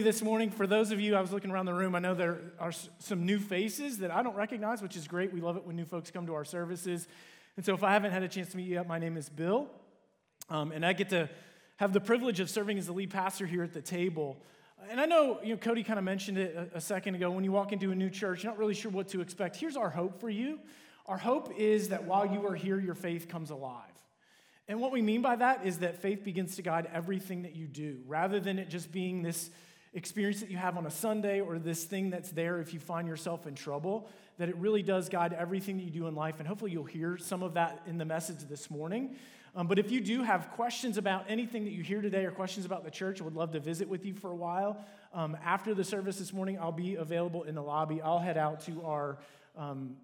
this morning. For those of you, I was looking around the room, I know there are some new faces that I don't recognize, which is great. We love it when new folks come to our services. And so if I haven't had a chance to meet you yet, my name is Bill, um, and I get to have the privilege of serving as the lead pastor here at the table. And I know, you know, Cody kind of mentioned it a, a second ago. When you walk into a new church, you're not really sure what to expect. Here's our hope for you. Our hope is that while you are here, your faith comes alive. And what we mean by that is that faith begins to guide everything that you do, rather than it just being this experience that you have on a Sunday or this thing that's there if you find yourself in trouble, that it really does guide everything that you do in life. And hopefully you'll hear some of that in the message this morning. Um, but if you do have questions about anything that you hear today or questions about the church, I would love to visit with you for a while. Um, after the service this morning, I'll be available in the lobby. I'll head out to our um,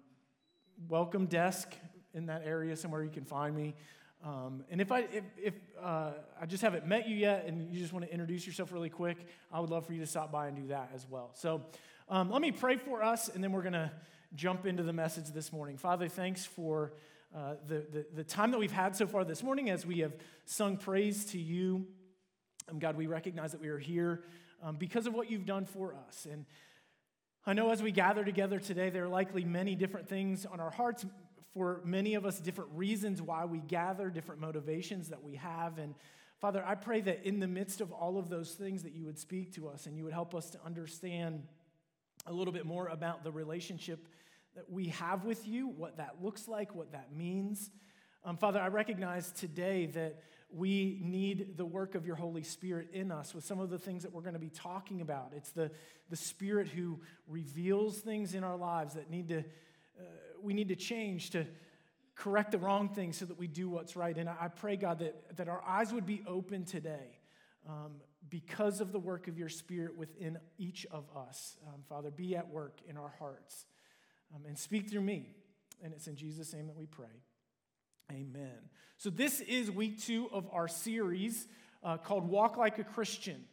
welcome desk in that area somewhere you can find me. Um, and if I if, if uh, I just haven't met you yet, and you just want to introduce yourself really quick, I would love for you to stop by and do that as well. So, um, let me pray for us, and then we're going to jump into the message this morning. Father, thanks for uh, the, the the time that we've had so far this morning as we have sung praise to you. Um, God, we recognize that we are here um, because of what you've done for us, and I know as we gather together today, there are likely many different things on our hearts for many of us different reasons why we gather, different motivations that we have. And Father, I pray that in the midst of all of those things that you would speak to us and you would help us to understand a little bit more about the relationship that we have with you, what that looks like, what that means. Um, Father, I recognize today that we need the work of your Holy Spirit in us with some of the things that we're going to be talking about. It's the, the Spirit who reveals things in our lives that need to uh, we need to change to correct the wrong things so that we do what's right. And I pray, God, that, that our eyes would be open today um, because of the work of your Spirit within each of us. Um, Father, be at work in our hearts um, and speak through me. And it's in Jesus' name that we pray. Amen. So, this is week two of our series uh, called Walk Like a Christian.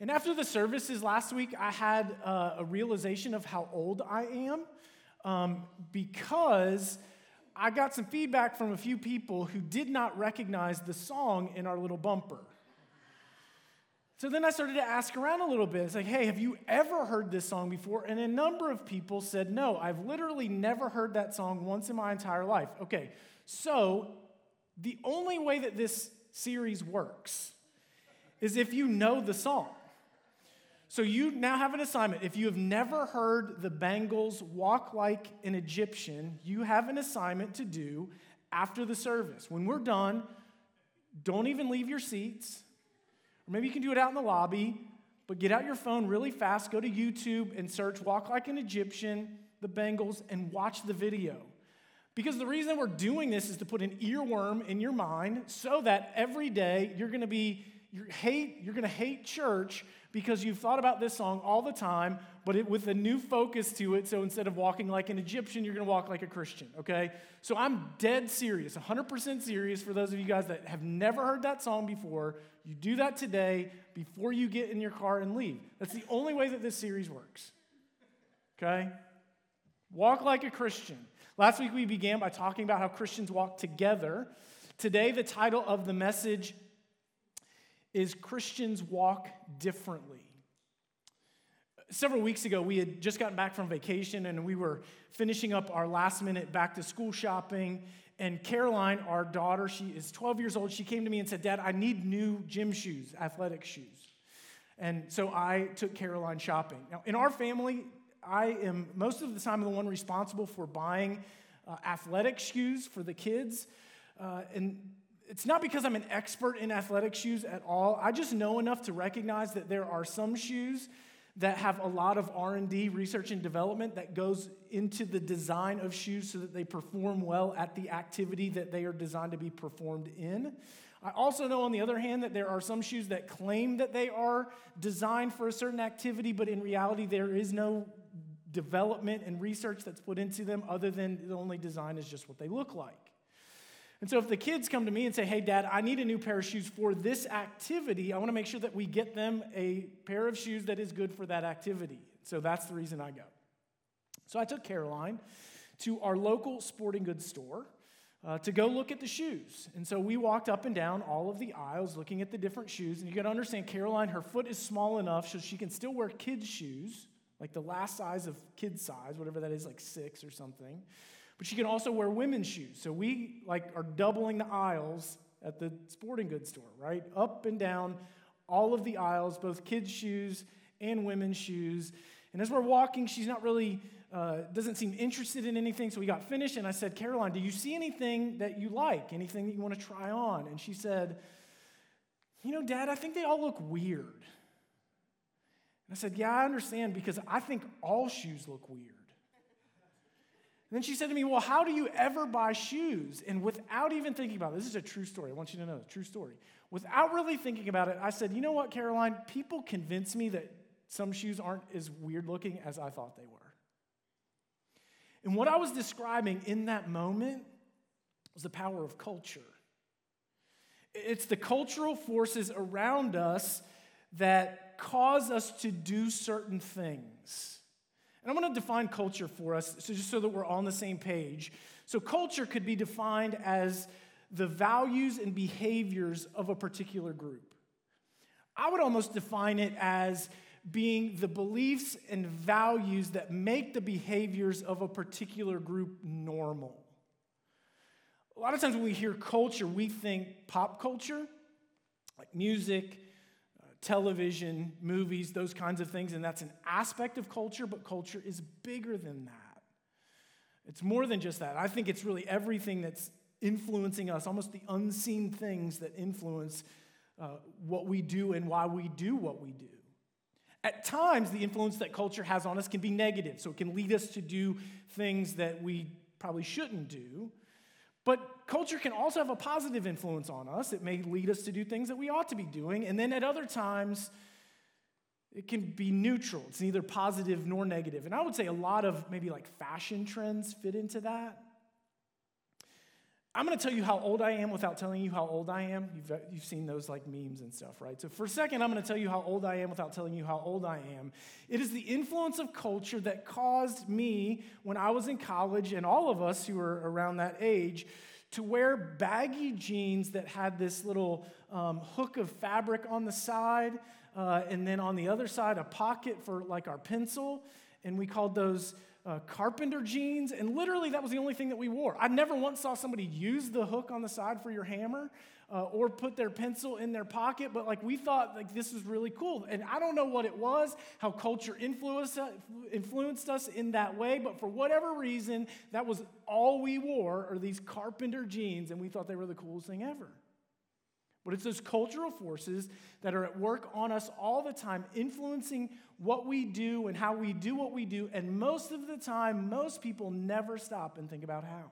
And after the services last week, I had uh, a realization of how old I am um, because I got some feedback from a few people who did not recognize the song in our little bumper. So then I started to ask around a little bit. It's like, hey, have you ever heard this song before? And a number of people said, no, I've literally never heard that song once in my entire life. Okay, so the only way that this series works is if you know the song. So you now have an assignment. If you have never heard the Bangles walk like an Egyptian, you have an assignment to do after the service. When we're done, don't even leave your seats. Or maybe you can do it out in the lobby, but get out your phone really fast, go to YouTube and search Walk Like an Egyptian, the Bangles, and watch the video. Because the reason we're doing this is to put an earworm in your mind so that every day you're gonna be, you're, hate, you're gonna hate church because you've thought about this song all the time, but it, with a new focus to it. So instead of walking like an Egyptian, you're going to walk like a Christian, okay? So I'm dead serious, 100% serious for those of you guys that have never heard that song before. You do that today before you get in your car and leave. That's the only way that this series works, okay? Walk like a Christian. Last week we began by talking about how Christians walk together. Today, the title of the message is Christians walk differently. Several weeks ago, we had just gotten back from vacation and we were finishing up our last minute back to school shopping. And Caroline, our daughter, she is 12 years old, she came to me and said, Dad, I need new gym shoes, athletic shoes. And so I took Caroline shopping. Now, in our family, I am most of the time the one responsible for buying uh, athletic shoes for the kids. Uh, and it's not because I'm an expert in athletic shoes at all. I just know enough to recognize that there are some shoes that have a lot of R&D, research and development that goes into the design of shoes so that they perform well at the activity that they are designed to be performed in. I also know, on the other hand, that there are some shoes that claim that they are designed for a certain activity, but in reality, there is no development and research that's put into them other than the only design is just what they look like. And so if the kids come to me and say, hey, dad, I need a new pair of shoes for this activity, I want to make sure that we get them a pair of shoes that is good for that activity. So that's the reason I go. So I took Caroline to our local sporting goods store. uh, to go look at the shoes. And so we walked up and down all of the aisles looking at the different shoes. And you got to understand, Caroline, her foot is small enough so she can still wear kids' shoes, like the last size of kids' size, whatever that is, like six or something. But she can also wear women's shoes. So we like are doubling the aisles at the sporting goods store, right? Up and down all of the aisles, both kids' shoes and women's shoes. And as we're walking, she's not really uh, doesn't seem interested in anything. So we got finished, and I said, Caroline, do you see anything that you like? Anything that you want to try on? And she said, You know, Dad, I think they all look weird. And I said, Yeah, I understand because I think all shoes look weird. And then she said to me, Well, how do you ever buy shoes? And without even thinking about it, this is a true story. I want you to know, true story. Without really thinking about it, I said, You know what, Caroline? People convince me that some shoes aren't as weird looking as I thought they were. And what I was describing in that moment was the power of culture. It's the cultural forces around us that cause us to do certain things. And I'm going to define culture for us, so just so that we're on the same page. So, culture could be defined as the values and behaviors of a particular group. I would almost define it as being the beliefs and values that make the behaviors of a particular group normal. A lot of times when we hear culture, we think pop culture, like music, television, movies, those kinds of things, and that's an aspect of culture, but culture is bigger than that. It's more than just that. I think it's really everything that's influencing us, almost the unseen things that influence uh, what we do and why we do what we do. At times, the influence that culture has on us can be negative, so it can lead us to do things that we probably shouldn't do. But culture can also have a positive influence on us. It may lead us to do things that we ought to be doing. And then at other times, it can be neutral. It's neither positive nor negative. And I would say a lot of maybe like fashion trends fit into that. I'm going to tell you how old I am without telling you how old I am. You've, you've seen those like memes and stuff, right? So, for a second, I'm going to tell you how old I am without telling you how old I am. It is the influence of culture that caused me, when I was in college, and all of us who were around that age, to wear baggy jeans that had this little um, hook of fabric on the side, uh, and then on the other side, a pocket for like our pencil. And we called those uh, carpenter jeans, and literally that was the only thing that we wore. I never once saw somebody use the hook on the side for your hammer uh, or put their pencil in their pocket, but like we thought like this was really cool. And I don't know what it was, how culture influenced, influenced us in that way, but for whatever reason, that was all we wore are these carpenter jeans, and we thought they were the coolest thing ever. But it's those cultural forces that are at work on us all the time, influencing what we do and how we do what we do. And most of the time, most people never stop and think about how.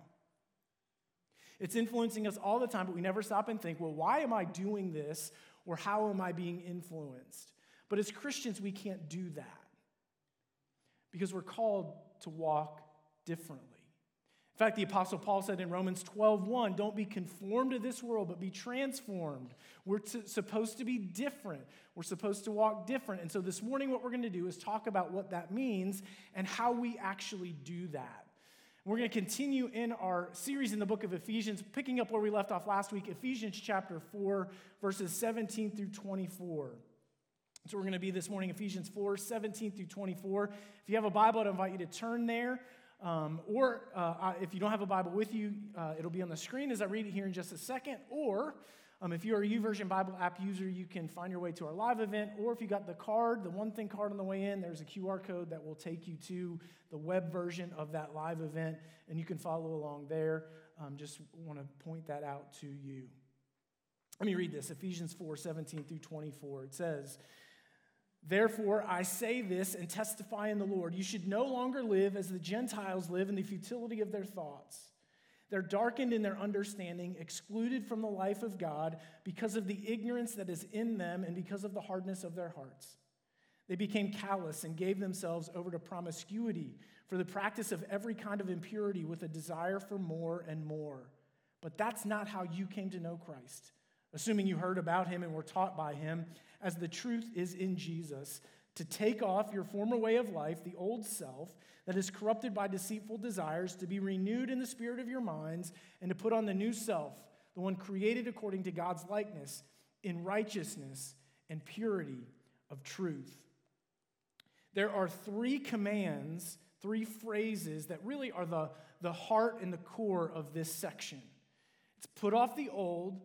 It's influencing us all the time, but we never stop and think, well, why am I doing this? Or how am I being influenced? But as Christians, we can't do that because we're called to walk differently. In fact, the Apostle Paul said in Romans 12, 1, don't be conformed to this world, but be transformed. We're to, supposed to be different. We're supposed to walk different. And so this morning, what we're going to do is talk about what that means and how we actually do that. We're going to continue in our series in the book of Ephesians, picking up where we left off last week, Ephesians chapter 4, verses 17 through 24. So we're going to be this morning, Ephesians 4, 17 through 24. If you have a Bible, I'd invite you to turn there. Um, or uh, if you don't have a Bible with you, uh, it'll be on the screen as I read it here in just a second. Or um, if you're a YouVersion Bible app user, you can find your way to our live event. Or if you got the card, the one thing card on the way in, there's a QR code that will take you to the web version of that live event, and you can follow along there. Um, just want to point that out to you. Let me read this Ephesians 4 17 through 24. It says, Therefore, I say this and testify in the Lord you should no longer live as the Gentiles live in the futility of their thoughts. They're darkened in their understanding, excluded from the life of God because of the ignorance that is in them and because of the hardness of their hearts. They became callous and gave themselves over to promiscuity for the practice of every kind of impurity with a desire for more and more. But that's not how you came to know Christ. Assuming you heard about him and were taught by him, as the truth is in Jesus, to take off your former way of life, the old self, that is corrupted by deceitful desires, to be renewed in the spirit of your minds, and to put on the new self, the one created according to God's likeness, in righteousness and purity of truth. There are three commands, three phrases that really are the, the heart and the core of this section. It's put off the old,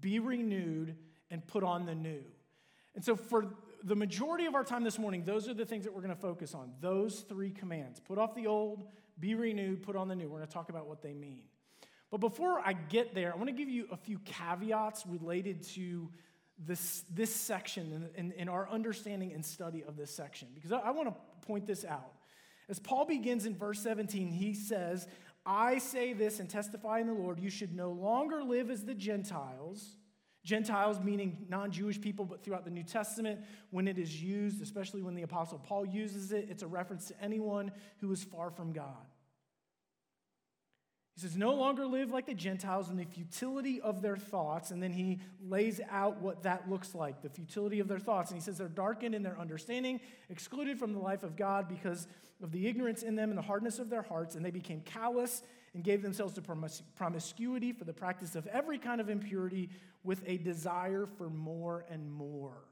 be renewed, and put on the new. And so, for the majority of our time this morning, those are the things that we're going to focus on. Those three commands put off the old, be renewed, put on the new. We're going to talk about what they mean. But before I get there, I want to give you a few caveats related to this, this section and, in our understanding and study of this section, because I, I want to point this out. As Paul begins in verse 17, he says, I say this and testify in the Lord, you should no longer live as the Gentiles Gentiles, meaning non Jewish people, but throughout the New Testament, when it is used, especially when the Apostle Paul uses it, it's a reference to anyone who is far from God. He says, No longer live like the Gentiles in the futility of their thoughts. And then he lays out what that looks like the futility of their thoughts. And he says, They're darkened in their understanding, excluded from the life of God because of the ignorance in them and the hardness of their hearts. And they became callous and gave themselves to promiscuity for the practice of every kind of impurity with a desire for more and more.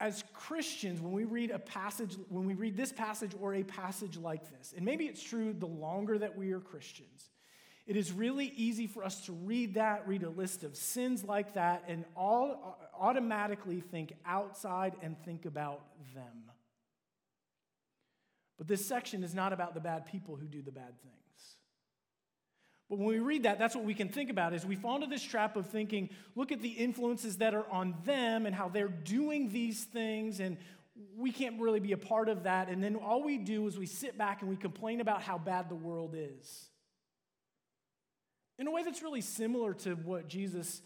As Christians, when we read a passage, when we read this passage or a passage like this, and maybe it's true the longer that we are Christians, it is really easy for us to read that, read a list of sins like that, and all automatically think outside and think about them. But this section is not about the bad people who do the bad things. But when we read that, that's what we can think about is we fall into this trap of thinking, look at the influences that are on them and how they're doing these things, and we can't really be a part of that. And then all we do is we sit back and we complain about how bad the world is. In a way that's really similar to what Jesus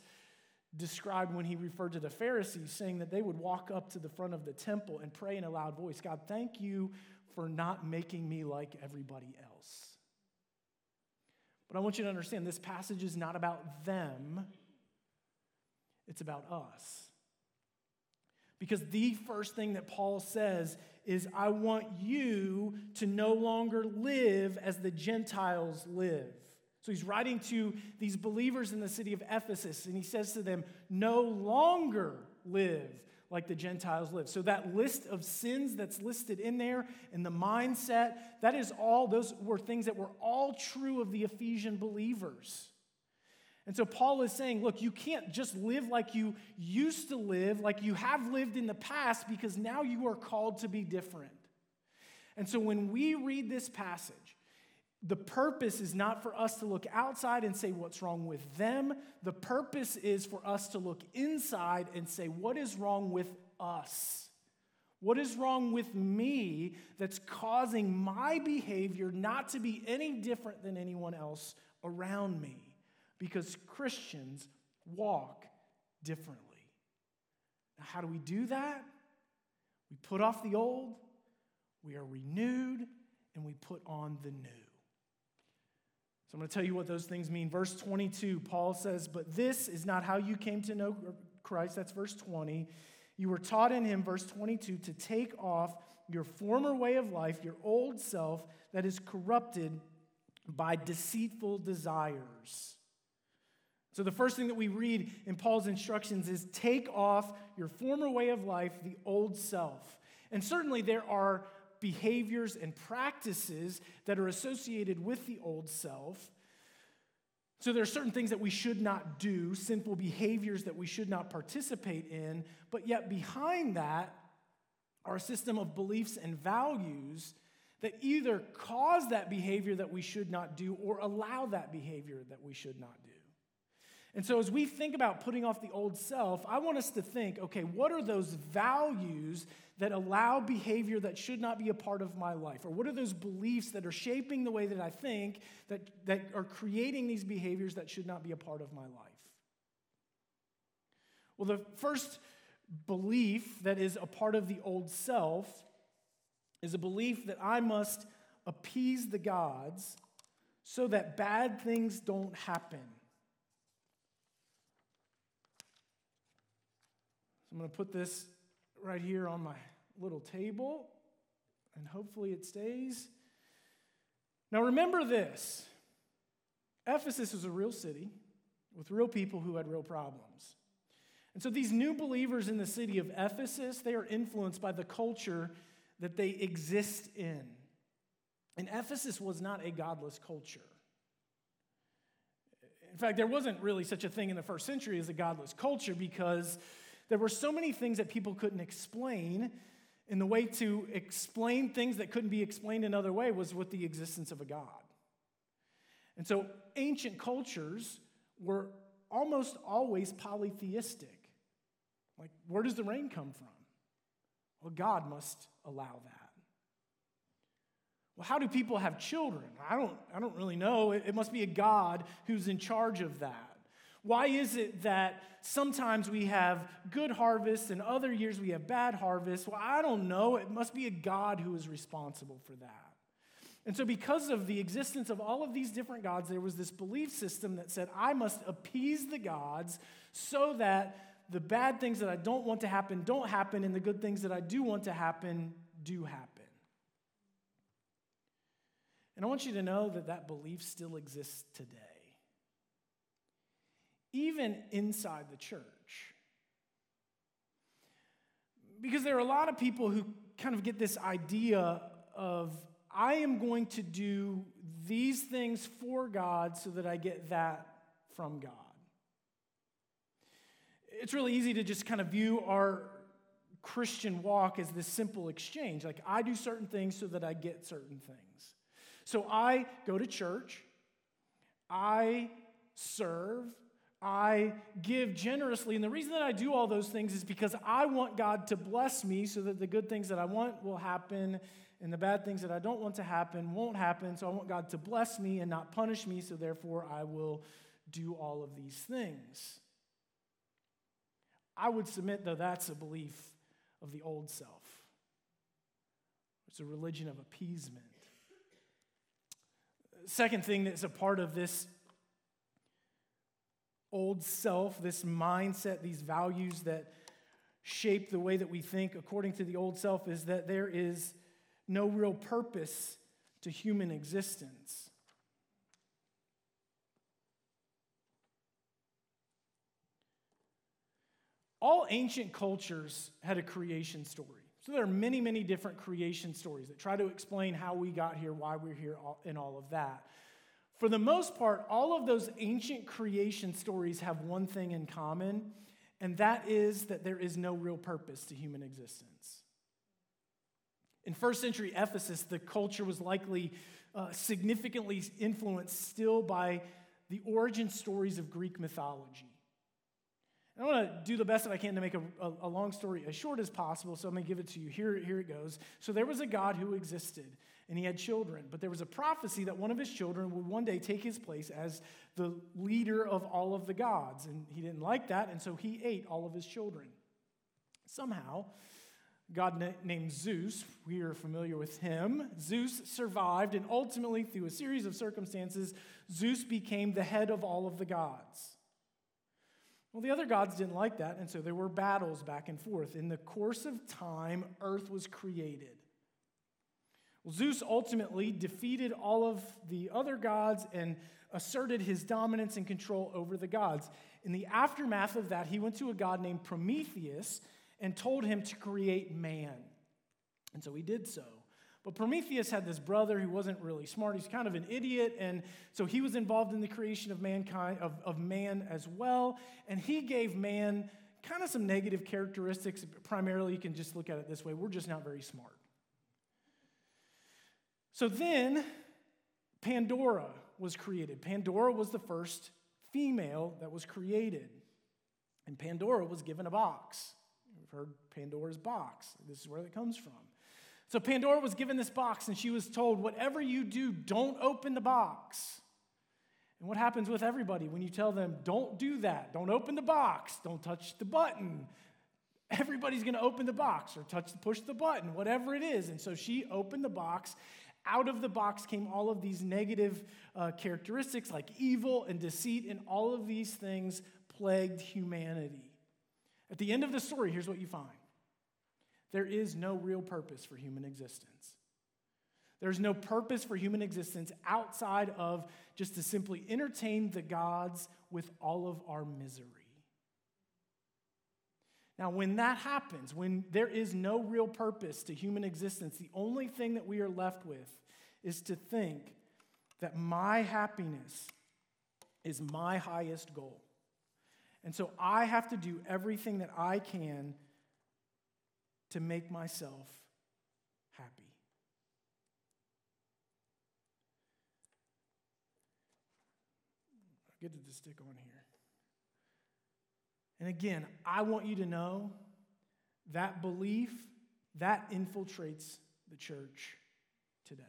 described when he referred to the Pharisees, saying that they would walk up to the front of the temple and pray in a loud voice God, thank you for not making me like everybody else. But I want you to understand this passage is not about them, it's about us. Because the first thing that Paul says is, I want you to no longer live as the Gentiles live. So he's writing to these believers in the city of Ephesus, and he says to them, No longer live like the Gentiles live. So that list of sins that's listed in there and the mindset, that is all, those were things that were all true of the Ephesian believers. And so Paul is saying, look, you can't just live like you used to live, like you have lived in the past, because now you are called to be different. And so when we read this passage, the purpose is not for us to look outside and say what's wrong with them. The purpose is for us to look inside and say, what is wrong with us? What is wrong with me that's causing my behavior not to be any different than anyone else around me? Because Christians walk differently. Now, how do we do that? We put off the old, we are renewed, and we put on the new. So I'm going to tell you what those things mean. Verse 22, Paul says, But this is not how you came to know Christ. That's verse 20. You were taught in him, verse 22, to take off your former way of life, your old self that is corrupted by deceitful desires. So, the first thing that we read in Paul's instructions is take off your former way of life, the old self. And certainly there are behaviors and practices that are associated with the old self. So there are certain things that we should not do, sinful behaviors that we should not participate in, but yet behind that are a system of beliefs and values that either cause that behavior that we should not do or allow that behavior that we should not do. And so, as we think about putting off the old self, I want us to think okay, what are those values that allow behavior that should not be a part of my life? Or what are those beliefs that are shaping the way that I think that, that are creating these behaviors that should not be a part of my life? Well, the first belief that is a part of the old self is a belief that I must appease the gods so that bad things don't happen. So I'm going to put this right here on my little table, and hopefully it stays. Now, remember this Ephesus was a real city with real people who had real problems. And so these new believers in the city of Ephesus, they are influenced by the culture that they exist in. And Ephesus was not a godless culture. In fact, there wasn't really such a thing in the first century as a godless culture because there were so many things that people couldn't explain. And the way to explain things that couldn't be explained another way was with the existence of a God. And so ancient cultures were almost always polytheistic. Like, where does the rain come from? Well, God must allow that. Well, how do people have children? I don't, I don't really know. It, it must be a God who's in charge of that. Why is it that sometimes we have good harvests and other years we have bad harvests? Well, I don't know. It must be a God who is responsible for that. And so, because of the existence of all of these different gods, there was this belief system that said, I must appease the gods so that the bad things that I don't want to happen don't happen, and the good things that I do want to happen do happen. And I want you to know that that belief still exists today, even inside the church. Because there are a lot of people who kind of get this idea of, I am going to do these things for God so that I get that from God. It's really easy to just kind of view our Christian walk as this simple exchange. Like, I do certain things so that I get certain things. So I go to church, I serve, I give generously. And the reason that I do all those things is because I want God to bless me so that the good things that I want will happen and the bad things that I don't want to happen won't happen. So I want God to bless me and not punish me. So therefore, I will do all of these things. I would submit, though, that's a belief of the old self. It's a religion of appeasement. Second thing that's a part of this old self, this mindset, these values that shape the way that we think according to the old self is that there is no real purpose to human existence. All ancient cultures had a creation story. So there are many, many different creation stories that try to explain how we got here, why we're here, and all of that. For the most part, all of those ancient creation stories have one thing in common, and that is that there is no real purpose to human existence. In first century Ephesus, the culture was likely uh, significantly influenced still by the origin stories of Greek mythology. I want to do the best that I can to make a, a, a, long story as short as possible, so I'm going to give it to you. Here, here it goes. So there was a God who existed, and he had children, but there was a prophecy that one of his children would one day take his place as the leader of all of the gods, and he didn't like that, and so he ate all of his children. Somehow, God named Zeus, we are familiar with him. Zeus survived, and ultimately, through a series of circumstances, Zeus became the head of all of the gods. Well, the other gods didn't like that, and so there were battles back and forth. In the course of time, earth was created. Well, Zeus ultimately defeated all of the other gods and asserted his dominance and control over the gods. In the aftermath of that, he went to a god named Prometheus and told him to create man. And so he did so. But Prometheus had this brother who wasn't really smart. He's kind of an idiot. And so he was involved in the creation of mankind, of, of man as well. And he gave man kind of some negative characteristics. Primarily, you can just look at it this way we're just not very smart. So then, Pandora was created. Pandora was the first female that was created. And Pandora was given a box. You've heard Pandora's box. This is where it comes from. So Pandora was given this box, and she was told, Whatever you do, don't open the box. And what happens with everybody when you tell them, Don't do that, don't open the box, don't touch the button? Everybody's to open the box or touch, push the button, whatever it is. And so she opened the box. Out of the box came all of these negative uh, characteristics like evil and deceit, and all of these things plagued humanity. At the end of the story, here's what you find there is no real purpose for human existence. There's no purpose for human existence outside of just to simply entertain the gods with all of our misery. Now, when that happens, when there is no real purpose to human existence, the only thing that we are left with is to think that my happiness is my highest goal. And so I have to do everything that I can to make myself happy. Get to stick on here. And again, I want you to know that belief that infiltrates the church today.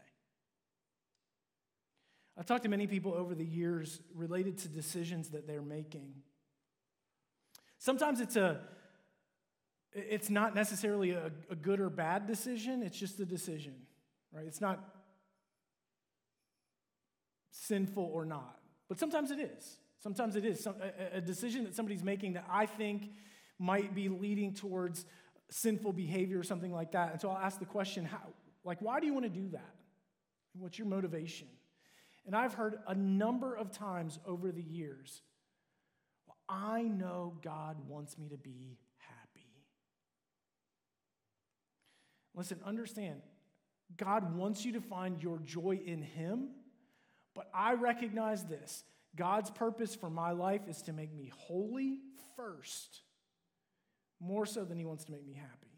I've talked to many people over the years related to decisions that they're making. Sometimes it's a it's not necessarily a, a good or bad decision, it's just a decision, right? It's not sinful or not. But sometimes it is. Sometimes it is Some, a, a decision that somebody's making that I think might be leading towards sinful behavior or something like that. And so I'll ask the question, how, like, why do you want to do that? What's your motivation? And I've heard a number of times over the years, well, I know God wants me to be happy. Listen, understand, God wants you to find your joy in Him, but I recognize this God's purpose for my life is to make me holy first, more so than He wants to make me happy.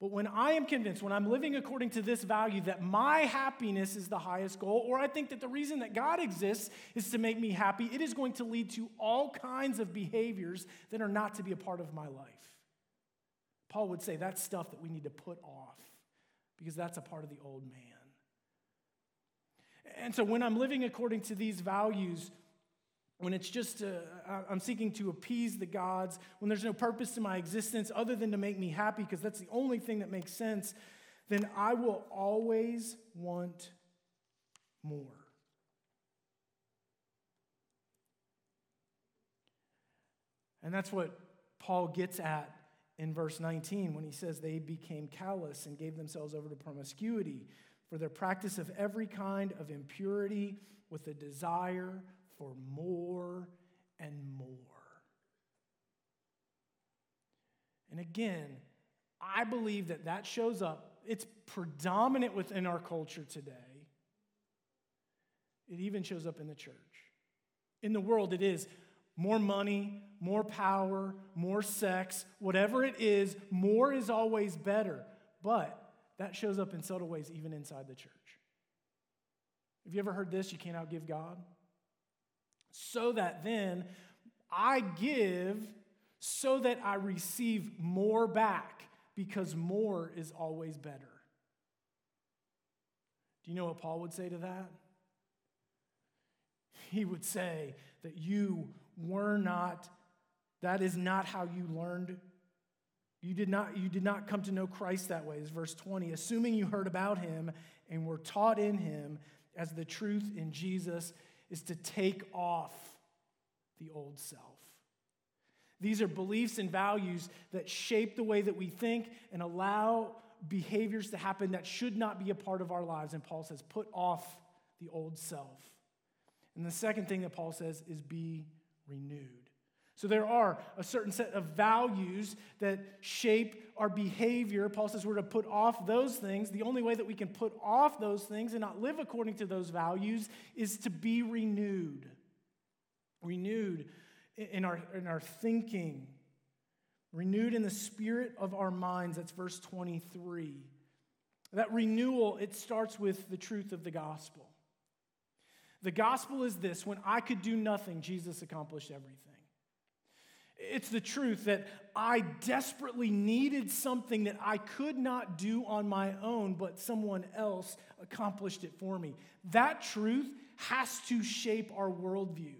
But when I am convinced, when I'm living according to this value, that my happiness is the highest goal, or I think that the reason that God exists is to make me happy, it is going to lead to all kinds of behaviors that are not to be a part of my life. Paul would say that's stuff that we need to put off because that's a part of the old man. And so when I'm living according to these values, when it's just, uh, I'm seeking to appease the gods, when there's no purpose to my existence other than to make me happy, because that's the only thing that makes sense, then I will always want more. And that's what Paul gets at in verse 19 when he says they became callous and gave themselves over to promiscuity for their practice of every kind of impurity with a desire for more and more. And again, I believe that that shows up, it's predominant within our culture today. It even shows up in the church. In the world, it is more money, more power, more sex, whatever it is, more is always better. But that shows up in subtle ways even inside the church. Have you ever heard this? You can't outgive God? so that then I give so that I receive more back because more is always better. Do you know what Paul would say to that? He would say that you were not, that is not how you learned. You did not, you did not come to know Christ that way, is verse 20. Assuming you heard about him and were taught in him as the truth in Jesus is to take off the old self. These are beliefs and values that shape the way that we think and allow behaviors to happen that should not be a part of our lives. And Paul says, put off the old self. And the second thing that Paul says is be renewed. So there are a certain set of values that shape our behavior. Paul says we're to put off those things. The only way that we can put off those things and not live according to those values is to be renewed. Renewed in our, in our thinking, renewed in the spirit of our minds. That's verse 23. That renewal, it starts with the truth of the gospel. The gospel is this when I could do nothing, Jesus accomplished everything. It's the truth that I desperately needed something that I could not do on my own, but someone else accomplished it for me. That truth has to shape our worldview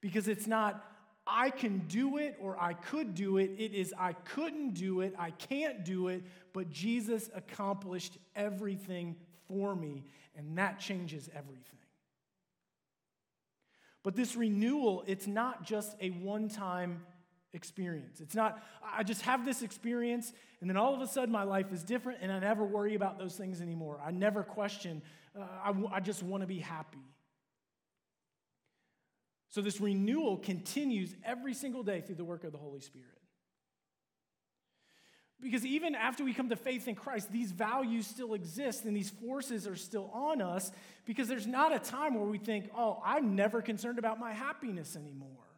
because it's not, I can do it or I could do it. It is, I couldn't do it, I can't do it, but Jesus accomplished everything for me, and that changes everything. But this renewal, it's not just a one time experience. It's not, I just have this experience, and then all of a sudden my life is different, and I never worry about those things anymore. I never question, uh, I, w- I just want to be happy. So this renewal continues every single day through the work of the Holy Spirit. Because even after we come to faith in Christ, these values still exist and these forces are still on us because there's not a time where we think, oh, I'm never concerned about my happiness anymore.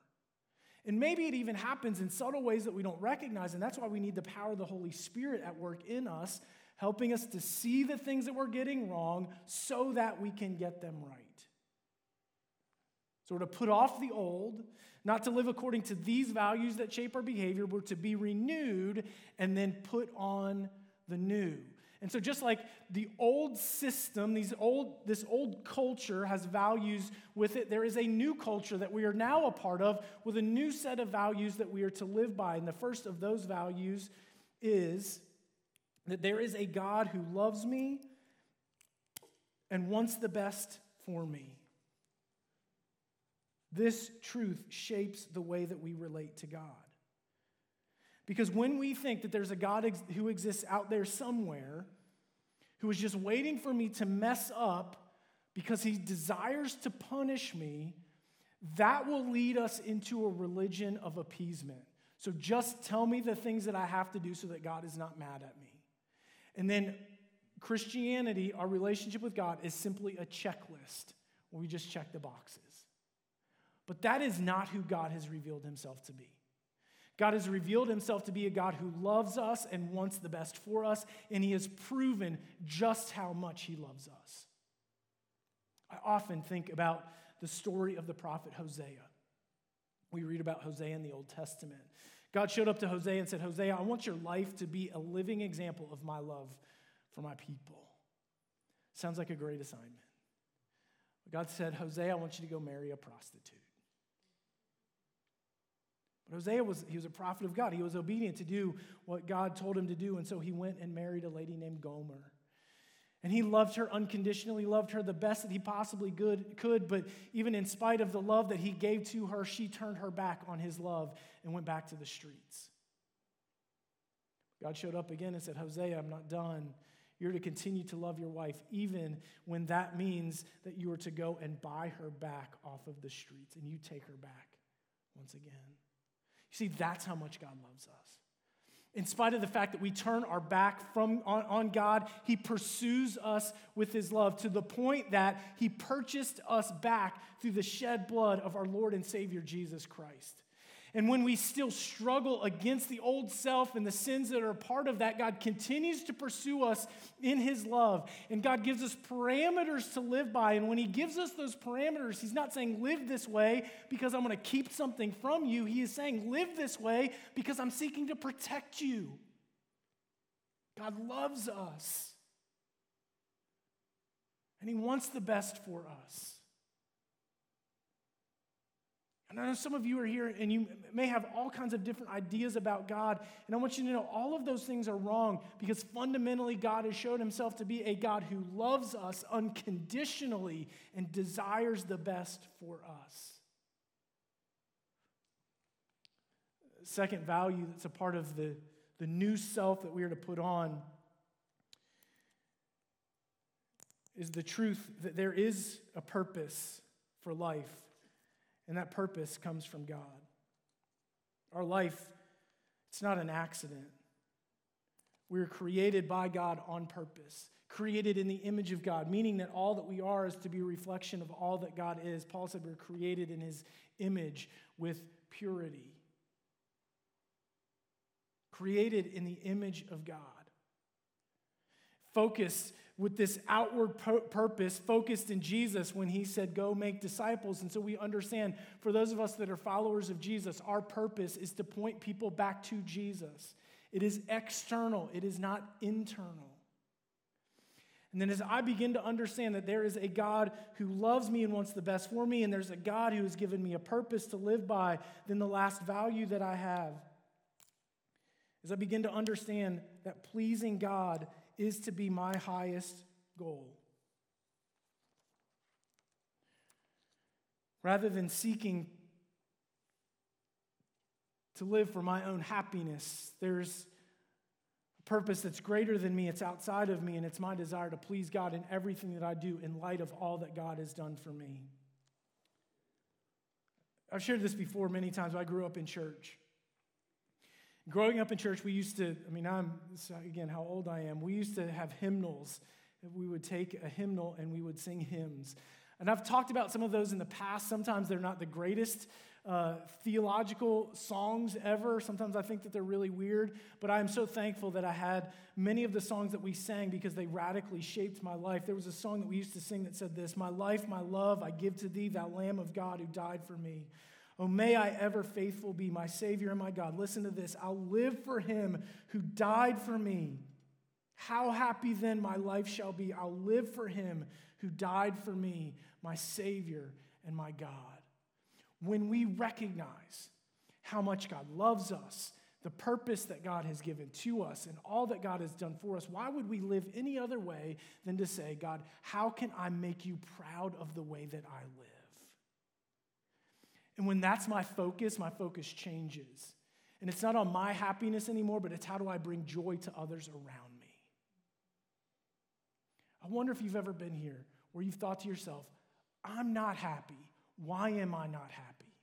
And maybe it even happens in subtle ways that we don't recognize, and that's why we need the power of the Holy Spirit at work in us, helping us to see the things that we're getting wrong so that we can get them right. So we're to put off the old, not to live according to these values that shape our behavior, but to be renewed and then put on the new. And so, just like the old system, these old, this old culture has values with it, there is a new culture that we are now a part of with a new set of values that we are to live by. And the first of those values is that there is a God who loves me and wants the best for me. This truth shapes the way that we relate to God. Because when we think that there's a God ex- who exists out there somewhere who is just waiting for me to mess up because he desires to punish me, that will lead us into a religion of appeasement. So just tell me the things that I have to do so that God is not mad at me. And then Christianity, our relationship with God, is simply a checklist where we just check the boxes. But that is not who God has revealed himself to be. God has revealed himself to be a God who loves us and wants the best for us, and he has proven just how much he loves us. I often think about the story of the prophet Hosea. We read about Hosea in the Old Testament. God showed up to Hosea and said, Hosea, I want your life to be a living example of my love for my people. Sounds like a great assignment. God said, Hosea, I want you to go marry a prostitute. But Hosea was he was a prophet of God. He was obedient to do what God told him to do, and so he went and married a lady named Gomer. And he loved her unconditionally, loved her the best that he possibly could, could, but even in spite of the love that he gave to her, she turned her back on his love and went back to the streets. God showed up again and said, Hosea, I'm not done. You're to continue to love your wife, even when that means that you are to go and buy her back off of the streets, and you take her back once again. You see, that's how much God loves us. In spite of the fact that we turn our back from, on, on God, He pursues us with His love to the point that He purchased us back through the shed blood of our Lord and Savior Jesus Christ. And when we still struggle against the old self and the sins that are a part of that, God continues to pursue us in His love. And God gives us parameters to live by. And when He gives us those parameters, He's not saying live this way because I'm going to keep something from you. He is saying live this way because I'm seeking to protect you. God loves us. And He wants the best for us. And I know some of you are here and you may have all kinds of different ideas about God. And I want you to know all of those things are wrong because fundamentally, God has shown himself to be a God who loves us unconditionally and desires the best for us. Second value that's a part of the, the new self that we are to put on is the truth that there is a purpose for life and that purpose comes from God. Our life, it's not an accident. We are created by God on purpose, created in the image of God, meaning that all that we are is to be a reflection of all that God is. Paul said we're created in his image with purity. Created in the image of God. Focus with this outward purpose focused in Jesus when he said, Go make disciples. And so we understand for those of us that are followers of Jesus, our purpose is to point people back to Jesus. It is external, it is not internal. And then as I begin to understand that there is a God who loves me and wants the best for me, and there's a God who has given me a purpose to live by, then the last value that I have, as I begin to understand that pleasing God is to be my highest goal. Rather than seeking to live for my own happiness. There's a purpose that's greater than me, it's outside of me, and it's my desire to please God in everything that I do in light of all that God has done for me. I've shared this before many times. I grew up in church. Growing up in church, we used to, I mean, I'm, again, how old I am, we used to have hymnals. We would take a hymnal and we would sing hymns. And I've talked about some of those in the past. Sometimes they're not the greatest uh, theological songs ever. Sometimes I think that they're really weird, but I am so thankful that I had many of the songs that we sang because they radically shaped my life. There was a song that we used to sing that said this My life, my love, I give to thee, thou Lamb of God who died for me. Oh, may I ever faithful be, my Savior and my God. Listen to this I'll live for him who died for me. How happy then my life shall be. I'll live for him who died for me, my Savior and my God when we recognize how much God loves us, the purpose that God has given to us, and all that God has done for us, why would we live any other way than to say, God, how can I make you proud of the way that I live? And when that's my focus, my focus changes. And it's not on my happiness anymore, but it's how do I bring joy to others around me? I wonder if you've ever been here where you've thought to yourself, I'm not happy. Why am I not happy?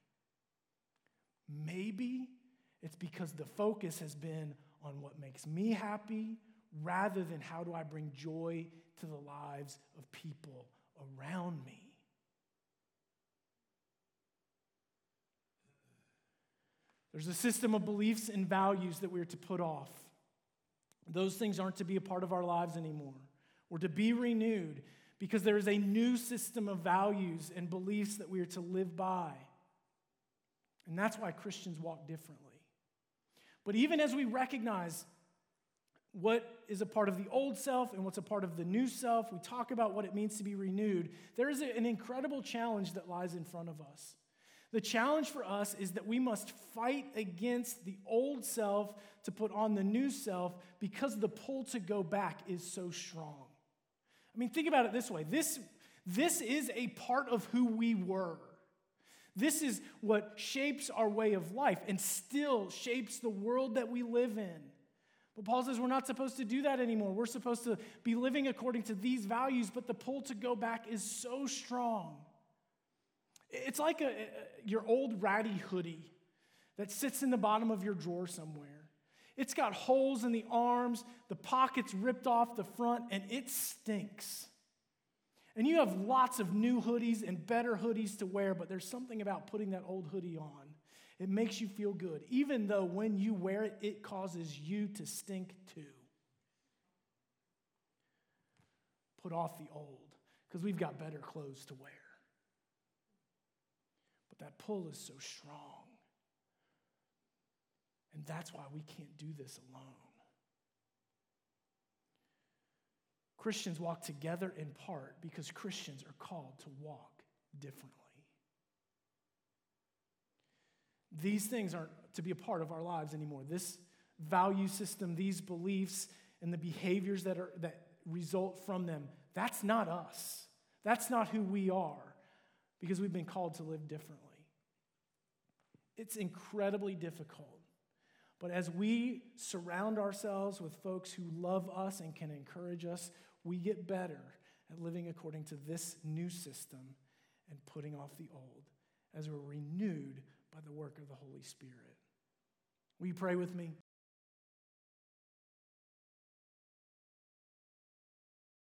Maybe it's because the focus has been on what makes me happy rather than how do I bring joy to the lives of people around me. There's a system of beliefs and values that we're to put off. Those things aren't to be a part of our lives anymore. We're to be renewed because there is a new system of values and beliefs that we are to live by. And that's why Christians walk differently. But even as we recognize what is a part of the old self and what's a part of the new self, we talk about what it means to be renewed, there is an incredible challenge that lies in front of us. The challenge for us is that we must fight against the old self to put on the new self because the pull to go back is so strong. I mean, think about it this way this, this is a part of who we were. This is what shapes our way of life and still shapes the world that we live in. But Paul says we're not supposed to do that anymore. We're supposed to be living according to these values, but the pull to go back is so strong. It's like a, your old ratty hoodie that sits in the bottom of your drawer somewhere. It's got holes in the arms, the pockets ripped off the front, and it stinks. And you have lots of new hoodies and better hoodies to wear, but there's something about putting that old hoodie on. It makes you feel good, even though when you wear it, it causes you to stink too. Put off the old, because we've got better clothes to wear. But that pull is so strong. And that's why we can't do this alone. Christians walk together in part because Christians are called to walk differently. These things aren't to be a part of our lives anymore. This value system, these beliefs, and the behaviors that, are, that result from them, that's not us. That's not who we are because we've been called to live differently. It's incredibly difficult but as we surround ourselves with folks who love us and can encourage us, we get better at living according to this new system and putting off the old as we're renewed by the work of the Holy Spirit. Will you pray with me?